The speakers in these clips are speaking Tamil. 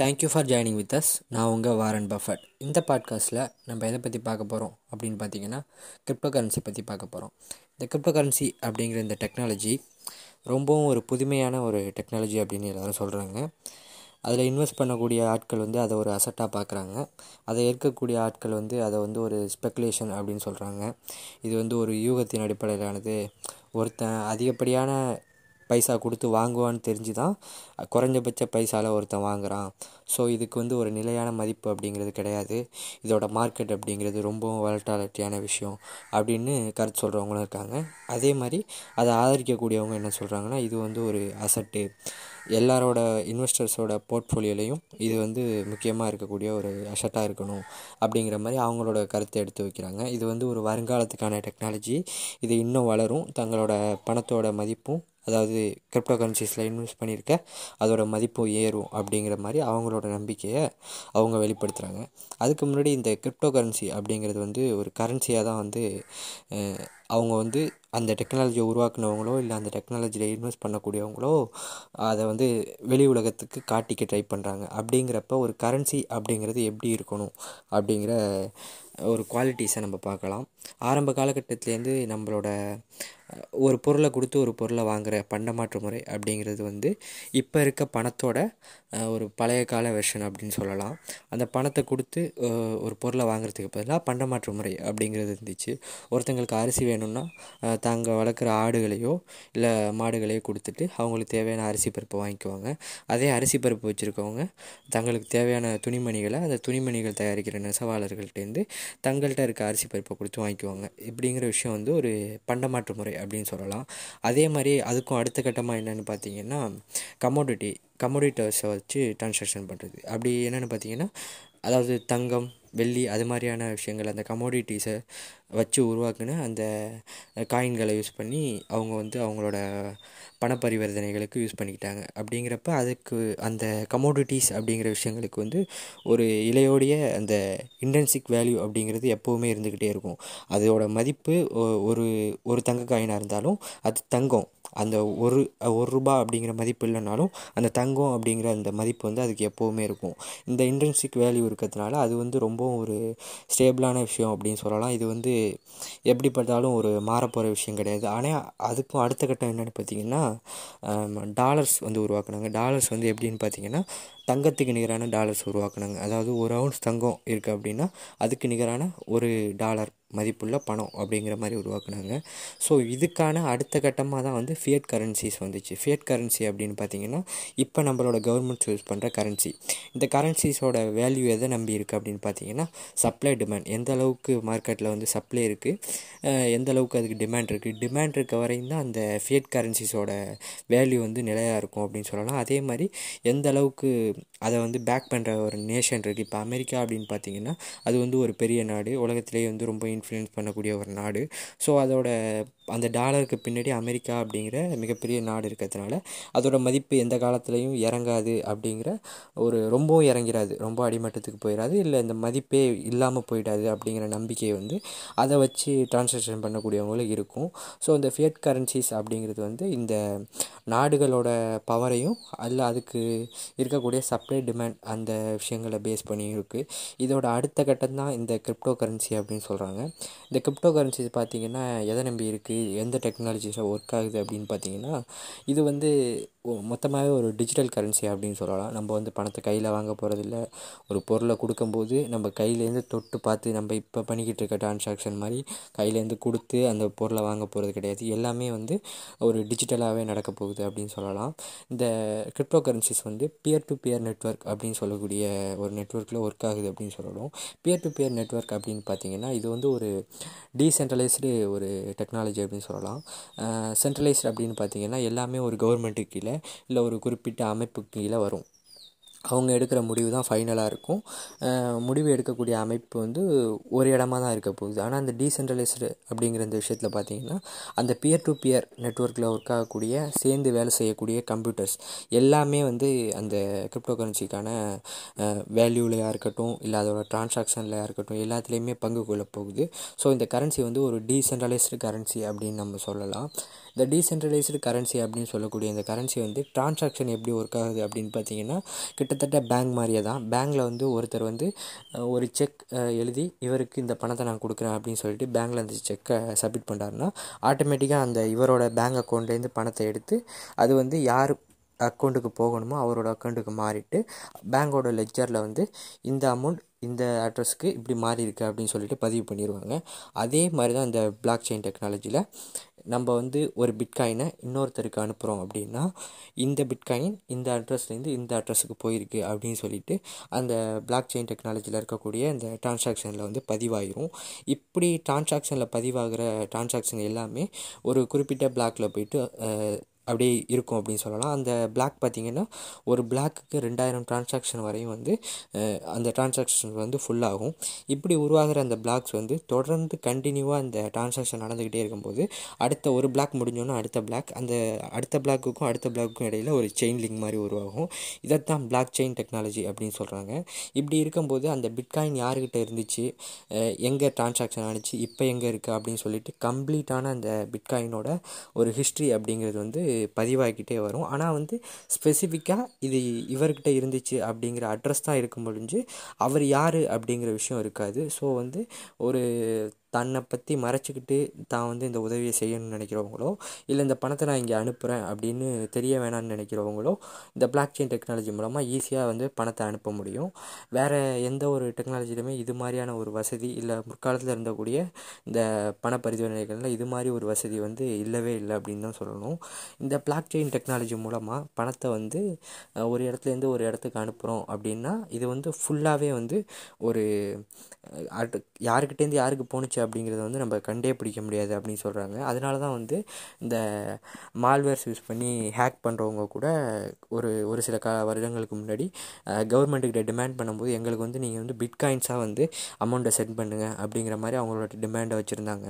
Thank you for joining with us நான் உங்கள் வாரன் பஃபட் இந்த பாட்காஸ்ட்டில் நம்ம எதை பற்றி பார்க்க போகிறோம் அப்படின்னு பார்த்தீங்கன்னா கிரிப்டோ கரன்சி பற்றி பார்க்க போகிறோம் இந்த கிரிப்டோ கரன்சி அப்படிங்கிற இந்த டெக்னாலஜி ரொம்பவும் ஒரு புதுமையான ஒரு டெக்னாலஜி அப்படின்னு எல்லோரும் சொல்கிறாங்க அதில் இன்வெஸ்ட் பண்ணக்கூடிய ஆட்கள் வந்து அதை ஒரு அசட்டாக பார்க்குறாங்க. அதை ஏற்கக்கூடிய ஆட்கள் வந்து அதை வந்து ஒரு ஸ்பெக்குலேஷன் அப்படின்னு சொல்கிறாங்க இது வந்து ஒரு யூகத்தின் அடிப்படையிலானது. ஒருத்தன் அதிகப்படியான பைசா கொடுத்து வாங்குவான்னு தெரிஞ்சு தான் குறைஞ்சபட்ச பைசாவில் ஒருத்தன் வாங்குகிறான் ஸோ இதுக்கு வந்து ஒரு நிலையான மதிப்பு அப்படிங்கிறது கிடையாது. இதோட மார்க்கெட் அப்படிங்கிறது ரொம்பவும் வலட்டாலிட்டியான விஷயம் அப்படின்னு கருத்து சொல்கிறவங்களும் இருக்காங்க. அதே மாதிரி அதை ஆதரிக்கக்கூடியவங்க என்ன சொல்கிறாங்கன்னா இது வந்து ஒரு அசட்டு எல்லாரோட இன்வெஸ்டர்ஸோட போர்ட்ஃபோலியோலையும் இது வந்து முக்கியமாக இருக்கக்கூடிய ஒரு அசட்டாக இருக்கணும் அப்படிங்கிற மாதிரி அவங்களோட கருத்தை எடுத்து வைக்கிறாங்க. இது வந்து ஒரு வருங்காலத்துக்கான டெக்னாலஜி இது இன்னும் வளரும். தங்களோட பணத்தோட மதிப்பும் அதாவது கிரிப்டோ கரன்சிஸில் இன்வெஸ்ட் பண்ணியிருக்க அதோட மதிப்பும் ஏறும் அப்படிங்கிற மாதிரி அவங்களோட நம்பிக்கையை அவங்க வெளிப்படுத்துகிறாங்க அதுக்கு முன்னாடி இந்த கிரிப்டோ கரன்சி அப்படிங்கிறது வந்து ஒரு கரன்சியாக தான் வந்து அவங்க வந்து அந்த டெக்னாலஜியை உருவாக்குனவங்களோ இல்லை அந்த டெக்னாலஜியில் இன்வெஸ்ட் பண்ணக்கூடியவங்களோ அதை வந்து வெளி உலகத்துக்கு காட்டிக்க ட்ரை பண்ணுறாங்க அப்படிங்கிறப்ப ஒரு கரன்சி அப்படிங்கிறது எப்படி இருக்கணும்? அப்படிங்கிற ஒரு குவாலிட்டிஸை நம்ம பார்க்கலாம். ஆரம்ப காலகட்டத்திலேருந்து நம்மளோட ஒரு பொருளை கொடுத்து ஒரு பொருளை வாங்குகிற பண்டமாற்று முறை அப்படிங்கிறது வந்து இப்போ இருக்க பணத்தோட ஒரு பழைய கால வெர்ஷன் அப்படின்னு சொல்லலாம். அந்த பணத்தை கொடுத்து ஒரு பொருளை வாங்குறதுக்கு பதிலாக பண்டமாற்று முறை அப்படிங்கிறது இருந்துச்சு. ஒருத்தங்களுக்கு அரிசி வேணும்னா தாங்க வளர்க்குற ஆடுகளையோ இல்லை மாடுகளையோ கொடுத்துட்டு அவங்களுக்கு தேவையான அரிசி பருப்பை வாங்கிக்குவாங்க. அதே அரிசி பருப்பு வச்சுருக்கவங்க தங்களுக்கு தேவையான துணிமணிகளை அந்த துணிமணிகள் தயாரிக்கிற நெசவாளர்கள்ட்டேருந்து தங்கள்கிட்ட இருக்க அரிசி பருப்பை கொடுத்து வாங்கிக்குவாங்க. இப்படிங்கிற விஷயம் வந்து ஒரு பண்டமாற்று முறை அப்படின்னு சொல்லலாம். அதே மாதிரி அதுக்கும் அடுத்த கட்டமாக என்னென்னு பார்த்தீங்கன்னா கமோடிட்டி கமோடிட்டர்ஸை வச்சு டிரான்சாக்ஷன் பண்ணுறது அப்படி என்னென்னு பார்த்தீங்கன்னா அதாவது தங்கம் வெள்ளி அது மாதிரியான விஷயங்கள் அந்த கமோடிட்டிஸை வச்சு உருவாக்குன அந்த காயின்களை யூஸ் பண்ணி அவங்க வந்து அவங்களோட பணப்பரிவர்த்தனைகளுக்கு யூஸ் பண்ணிக்கிட்டாங்க. அப்படிங்கிறப்ப அதுக்கு அந்த கமோடிட்டிஸ் அப்படிங்கிற விஷயங்களுக்கு வந்து ஒரு இலையோடைய அந்த இன்டென்சிக் வேல்யூ அப்படிங்கிறது எப்போவுமே இருந்துக்கிட்டே இருக்கும். அதோட மதிப்பு ஒரு ஒரு தங்க காயினாக இருந்தாலும் அது தங்கம். அந்த ஒரு ஒரு ரூபா அப்படிங்கிற மதிப்பு இல்லைனாலும் அந்த தங்கம் அப்படிங்கிற அந்த மதிப்பு வந்து அதுக்கு எப்போவுமே இருக்கும். இந்த இன்டென்சிக் வேல்யூ இருக்கிறதுனால அது வந்து ரொம்பவும் ஒரு ஸ்டேபிளான விஷயம் அப்படின்னு சொல்லலாம். இது வந்து எப்படி பார்த்தாலும் ஒரு மாறப்போகிற விஷயம் கிடையாது. ஆனால் அதுக்கும் அடுத்த கட்டம் என்னென்னு பார்த்தீங்கன்னா டாலர்ஸ் வந்து உருவாக்குனாங்க. டாலர்ஸ் வந்து எப்படின்னு பார்த்தீங்கன்னா தங்கத்துக்கு நிகரான டாலர்ஸ் உருவாக்குனாங்க. அதாவது ஒரு அவுன்ஸ் தங்கம் இருக்குது அப்படின்னா அதுக்கு நிகரான ஒரு டாலர் மதிப்புள்ள பணம் அப்படிங்கிற மாதிரி உருவாக்குனாங்க. ஸோ இதுக்கான அடுத்த கட்டமாக தான் வந்து ஃபியட் கரன்சிஸ் வந்துச்சு. ஃபியட் கரன்சி அப்படின்னு பார்த்தீங்கன்னா இப்போ நம்மளோட கவர்மெண்ட் யூஸ் பண்ணுற கரன்சி இந்த கரன்சிஸோட வேல்யூ எதை நம்பி இருக்குது அப்படின்னு பார்த்தீங்கன்னா சப்ளை டிமாண்ட் எந்த அளவுக்கு மார்க்கெட்டில் வந்து சப்ளை இருக்குது எந்த அளவுக்கு அதுக்கு டிமாண்ட் இருக்குது டிமாண்ட் இருக்க வரையும் தான் அந்த ஃபியட் கரன்சிஸோட வேல்யூ வந்து நிலையாக இருக்கும் அப்படின்னு சொல்லலாம். அதே மாதிரி எந்த அளவுக்கு அதை வந்து பேக் பண்ணுற ஒரு நேஷன் இருக்குது இப்போ அமெரிக்கா அப்படின்னு பார்த்தீங்கன்னா அது வந்து ஒரு பெரிய நாடு. உலகத்திலே வந்து ரொம்ப இன்ஃப்ளூயன்ஸ் பண்ணக்கூடிய ஒரு நாடு. ஸோ அதோட அந்த டாலருக்கு பின்னாடி அமெரிக்கா அப்படிங்கிற மிகப்பெரிய நாடு இருக்கிறதுனால அதோட மதிப்பு எந்த காலத்துலேயும் இறங்காது அப்படிங்கிற ஒரு ரொம்பவும் இறங்கிறாது. ரொம்ப அடிமட்டத்துக்கு போயிடாது இல்லை இந்த மதிப்பே இல்லாமல் போயிடாது அப்படிங்கிற நம்பிக்கை வந்து அதை வச்சு டிரான்சாக்ஷன் பண்ணக்கூடியவங்களும் இருக்கும். ஸோ இந்த ஃபியட் கரன்சிஸ் அப்படிங்கிறது வந்து இந்த நாடுகளோட பவரையும் அதில் அதுக்கு இருக்கக்கூடிய சப்ளை டிமாண்ட் அந்த விஷயங்களை பேஸ் பண்ணி இருக்குது இதோட அடுத்த கட்டம் தான் இந்த கிரிப்டோ கரன்சி அப்படின்னு சொல்கிறாங்க இந்த கிரிப்டோ கரன்சிஸ் பார்த்திங்கன்னா எதை நம்பி இருக்குது எந்த டெக்னாலஜிஸில் ஒர்க் ஆகுது அப்படின்னு பார்த்தீங்கன்னா இது வந்து மொத்தமாகவே ஒரு டிஜிட்டல் கரன்சி அப்படின்னு சொல்லலாம். நம்ம வந்து பணத்தை கையில் வாங்க போகிறதில்ல ஒரு பொருளை கொடுக்கும்போது நம்ம கையிலேருந்து தொட்டு பார்த்து நம்ம இப்போ பண்ணிக்கிட்டு இருக்க டிரான்சாக்ஷன் மாதிரி கையிலேருந்து கொடுத்து அந்த பொருளை வாங்க போகிறது கிடையாது. எல்லாமே வந்து ஒரு டிஜிட்டலாகவே நடக்க போகுது அப்படின்னு சொல்லலாம். இந்த கிரிப்டோ கரன்சிஸ் வந்து பியர் டு பியர் நெட்ஒர்க் அப்படின்னு சொல்லக்கூடிய ஒரு நெட்ஒர்க்கில் ஒர்க் ஆகுது அப்படின்னு சொல்லணும். பியர் டு பியர் நெட்ஒர்க் அப்படின்னு பார்த்தீங்கன்னா இது வந்து ஒரு டீசென்ட்ரலைஸ்டு ஒரு டெக்னாலஜி அப்படின்னு சொல்லலாம். சென்ட்ரலைஸ்டு அப்படின்னு பார்த்தீங்கன்னா எல்லாமே ஒரு கவர்மெண்ட்டுக்கு கீழே இல்லை ஒரு குறிப்பிட்ட அமைப்புக்கு கீழே வரும். அவங்க எடுக்கிற முடிவு தான் ஃபைனலாக இருக்கும். முடிவு எடுக்கக்கூடிய அமைப்பு வந்து ஒரு இடமா தான் இருக்க போகுது. ஆனால் அந்த டீசென்ட்ரலைஸ்டு அப்படிங்கிற இந்த விஷயத்தில் பார்த்தீங்கன்னா அந்த பியர் டு பியர் நெட்ஒர்க்கில் ஒர்க் ஆகக்கூடிய சேர்ந்து வேலை செய்யக்கூடிய கம்ப்யூட்டர்ஸ் எல்லாமே வந்து அந்த கிரிப்டோ கரன்சிக்கான வேல்யூலையாக இருக்கட்டும் இல்லை அதோட டிரான்சாக்ஷன்லையாக இருக்கட்டும் எல்லாத்துலேயுமே பங்கு கொள்ள போகுது. ஸோ இந்த கரன்சி வந்து ஒரு டீசென்ட்ரலைஸ்டு கரன்சி அப்படின்னு நம்ம சொல்லலாம். இந்த டீசென்ட்ரலைஸ்டு கரன்சி அப்படின்னு சொல்லக்கூடிய இந்த கரன்சி வந்து டிரான்சாக்ஷன் எப்படி ஒர்க் ஆகுது அப்படின்னு பார்த்தீங்கன்னா கிட்டத்தட்ட பேங்க் மாதிரியே தான். பேங்க்கில் வந்து ஒருத்தர் வந்து ஒரு செக் எழுதி இவருக்கு இந்த பணத்தை நான் கொடுக்குறேன் அப்படின்னு சொல்லிட்டு பேங்க்கில் அந்த செக்கை சப்மிட் பண்ணுறாருன்னா ஆட்டோமேட்டிக்காக அந்த இவரோட பேங்க் அக்கௌண்ட்லேருந்து பணத்தை எடுத்து அது வந்து யார் அக்கௌண்ட்டுக்கு போகணுமோ அவரோட அக்கௌண்ட்டுக்கு மாறிட்டு பேங்கோட லெஜரில் வந்து இந்த அமௌண்ட் இந்த அட்ரஸ்க்கு இப்படி மாறி இருக்குது அப்படின்னு சொல்லிட்டு பதிவு பண்ணிடுவாங்க அதே மாதிரி தான் இந்த பிளாக் செயின் டெக்னாலஜியில் நம்ம வந்து ஒரு பிட்காயினை இன்னொருத்தருக்கு அனுப்புகிறோம் அப்படின்னா இந்த பிட்காயின் இந்த அட்ரஸ்லேருந்து இந்த அட்ரஸுக்கு போயிருக்கு அப்படின்னு சொல்லிட்டு அந்த பிளாக் செயின் டெக்னாலஜியில் இருக்கக்கூடிய இந்த டிரான்சாக்ஷனில் வந்து பதிவாயிரும். இப்படி டிரான்சாக்ஷனில் பதிவாகிற டிரான்சாக்ஷன் எல்லாமே ஒரு குறிப்பிட்ட பிளாக்கில் போயிட்டு அப்படியே இருக்கும் அப்படின்னு சொல்லலாம். அந்த பிளாக் பார்த்திங்கன்னா ஒரு பிளாக்குக்கு ரெண்டாயிரம் டிரான்சாக்ஷன் வரையும் வந்து அந்த டிரான்சாக்ஷன் வந்து ஃபுல்லாகும் இப்படி உருவாகிற அந்த பிளாக்ஸ் வந்து தொடர்ந்து கண்டினியூவாக அந்த டிரான்சாக்ஷன் நடந்துக்கிட்டே இருக்கும்போது அடுத்த ஒரு பிளாக் முடிஞ்சோன்னா அடுத்த பிளாக் அந்த அடுத்த பிளாக்குக்கும் அடுத்த பிளாக்குக்கும் இடையில ஒரு செயின் லிங்க் மாதிரி உருவாகும். இதைத்தான் பிளாக் செயின் டெக்னாலஜி அப்படின்னு சொல்கிறாங்க இப்படி இருக்கும்போது அந்த பிட்காயின் யாருக்கிட்ட இருந்துச்சு? எங்கே டிரான்சாக்ஷன் ஆனிச்சு? இப்போ எங்கே இருக்குது அப்படின்னு சொல்லிட்டு கம்ப்ளீட்டான அந்த பிட்காயினோட ஒரு ஹிஸ்ட்ரி அப்படிங்கிறது வந்து பதிவாகிக்கிட்டே வரும். ஆனால் வந்து ஸ்பெசிஃபிக்காக இது இவர்கிட்ட இருந்துச்சு அப்படிங்கிற அட்ரஸ் தான் இருக்க முடிஞ்சு அவர் யார் அப்படிங்கிற விஷயம் இருக்காது. ஸோ வந்து ஒரு தன்னை பற்றி மறைச்சிக்கிட்டு தான் வந்து இந்த உதவியை செய்யணும்னு நினைக்கிறவங்களோ இல்லை இந்த பணத்தை நான் இங்கே அனுப்புகிறேன் அப்படின்னு தெரிய வேணாம்னு நினைக்கிறவங்களோ இந்த பிளாக் செயின் டெக்னாலஜி மூலமாக ஈஸியாக வந்து பணத்தை அனுப்ப முடியும். வேறு எந்த ஒரு டெக்னாலஜிலையுமே இது மாதிரியான ஒரு வசதி இல்லை முற்காலத்தில் இருந்தக்கூடிய இந்த பண பரிவர்த்தனைகளில் இது மாதிரி ஒரு வசதி வந்து இல்லவே இல்லை அப்படின்னு தான் சொல்லணும். இந்த பிளாக் செயின் டெக்னாலஜி மூலமாக பணத்தை வந்து ஒரு இடத்துலேருந்து ஒரு இடத்துக்கு அனுப்புகிறோம் அப்படின்னா இது வந்து ஃபுல்லாகவே வந்து ஒரு அட் யாருக்கிட்டேருந்து யாருக்கு போணுச்சு அப்படிங்கிறத வந்து நம்ம கண்டே பிடிக்க முடியாது அப்படின்னு சொல்கிறாங்க அதனால தான் வந்து இந்த மால்வேர்ஸ் யூஸ் பண்ணி ஹேக் பண்ணுறவங்க கூட ஒரு ஒரு சில கா வருடங்களுக்கு முன்னாடி கவர்மெண்ட்டுக்கிட்ட டிமாண்ட் பண்ணும்போது எங்களுக்கு வந்து நீங்கள் வந்து பிட்காயின்ஸாக வந்து அமௌண்ட்டை சென்ட் பண்ணுங்க அப்படிங்கிற மாதிரி அவங்களோட டிமாண்டை வச்சுருந்தாங்க.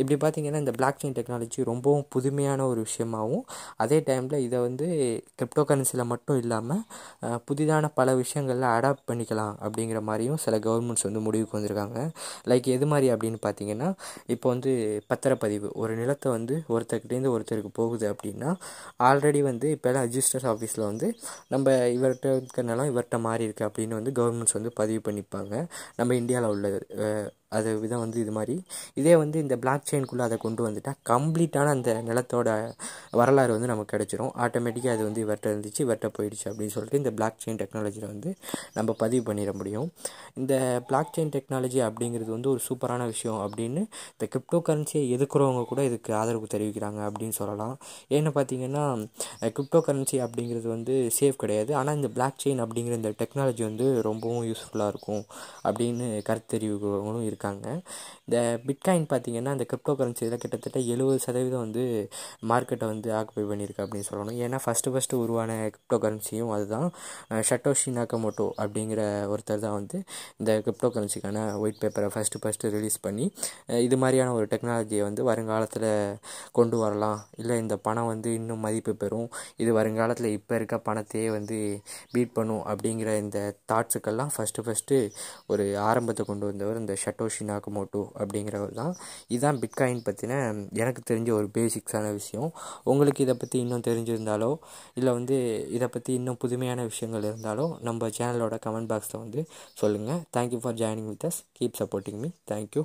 இப்படி பார்த்தீங்கன்னா இந்த பிளாக் செயின் டெக்னாலஜி ரொம்பவும் புதுமையான ஒரு விஷயமாகவும் அதே டைமில் இதை வந்து கிரிப்டோ கரன்சியில் மட்டும் இல்லாமல் புதிதான பல விஷயங்களில் அடாப்ட் பண்ணிக்கலாம் அப்படிங்கிற மாதிரியும் சில கவர்மெண்ட்ஸ் வந்து முடிவுக்கு வந்திருக்காங்க. லைக் எது மாதிரி அப்படின்னு பார்த்தீங்கன்னா இப்போ வந்து பத்திரப்பதிவு. ஒரு நிலத்தை வந்து ஒருத்தர்கிட்டேருந்து ஒருத்தருக்கு போகுது அப்படின்னா ஆல்ரெடி வந்து இப்போலாம் ரிஜிஸ்டர்ஸ் ஆஃபீஸில் வந்து நம்ம இவர்கிட்ட இருக்கிற நிலம் இவர்கிட்ட மாறி இருக்குது அப்படின்னு வந்து கவர்மெண்ட்ஸ் வந்து பதிவு பண்ணிப்பாங்க. நம்ம இந்தியாவில் உள்ள அது விதம் வந்து இது மாதிரி. இதே வந்து இந்த பிளாக் செயின்குள்ளே அதை கொண்டு வந்துட்டால் கம்ப்ளீட்டான அந்த நிலத்தோட வரலாறு வந்து நமக்கு கிடச்சிரும். ஆட்டோமேட்டிக்காக அது வந்து இவர்கிட்ட இருந்துச்சு இவர்கிட்ட போயிடுச்சு அப்படின்னு சொல்லிட்டு இந்த பிளாக் செயின் டெக்னாலஜியில் வந்து நம்ம பதிவு பண்ணிட முடியும். இந்த பிளாக் செயின் டெக்னாலஜி அப்படிங்கிறது வந்து ஒரு சூப்பரான விஷயம் அப்படின்னு இந்த கிரிப்டோ கரன்சியை எதுக்குறவங்க கூட இதுக்கு ஆதரவு தெரிவிக்கிறாங்க அப்படின்னு சொல்லலாம். ஏன்னு பார்த்தீங்கன்னா கிரிப்டோ கரன்சி அப்படிங்கிறது வந்து சேஃப் கிடையாது. ஆனால் இந்த பிளாக் செயின் அப்படிங்கிற இந்த டெக்னாலஜி வந்து ரொம்பவும் யூஸ்ஃபுல்லாக இருக்கும் அப்படின்னு கருத்து தெரிவிக்கிறவங்களும் இருக்காங்க. இருக்காங்க இந்த பிட்காயின் பார்த்தீங்கன்னா அந்த கிரிப்டோ கரன்சியில் கிட்டத்தட்ட எழுபது சதவீதம் வந்து மார்க்கெட்டை வந்து ஆக்குபை பண்ணியிருக்கு அப்படின்னு சொல்லணும். ஏன்னா ஃபஸ்ட்டு ஃபஸ்ட்டு உருவான கிரிப்டோ கரன்சியும் அதுதான். ஷட்டோஷி நாக்கமோட்டோ அப்படிங்கிற ஒருத்தர் தான் வந்து இந்த கிரிப்டோ கரன்சிக்கான ஒயிட் பேப்பரை ஃபஸ்ட்டு ஃபஸ்ட்டு ரிலீஸ் பண்ணி இது மாதிரியான ஒரு டெக்னாலஜியை வந்து வருங்காலத்தில் கொண்டு வரலாம். இல்லை இந்த பணம் வந்து இன்னும் மதிப்பு பெறும். இது வருங்காலத்தில் இப்போ இருக்க பணத்தையே வந்து பீட் பண்ணும் அப்படிங்கிற இந்த தாட்ஸுக்கெல்லாம் ஃபஸ்ட்டு ஃபஸ்ட்டு ஒரு ஆரம்பத்தை கொண்டு வந்தவர் இந்த ஷட்டோ சட்டோஷி நாகமோட்டோ அப்படிங்கிறவர் தான் இதுதான் பிட்காயின் பற்றின எனக்கு தெரிஞ்ச ஒரு பேசிக்ஸான விஷயம். உங்களுக்கு இதை பற்றி இன்னும் தெரிஞ்சிருந்தாலோ இல்லை வந்து இதை பற்றி இன்னும் புதுமையான விஷயங்கள் இருந்தாலோ நம்ம சேனலோட கமெண்ட் பாக்ஸில் வந்து சொல்லுங்கள் thank you for joining with us keep supporting me thank you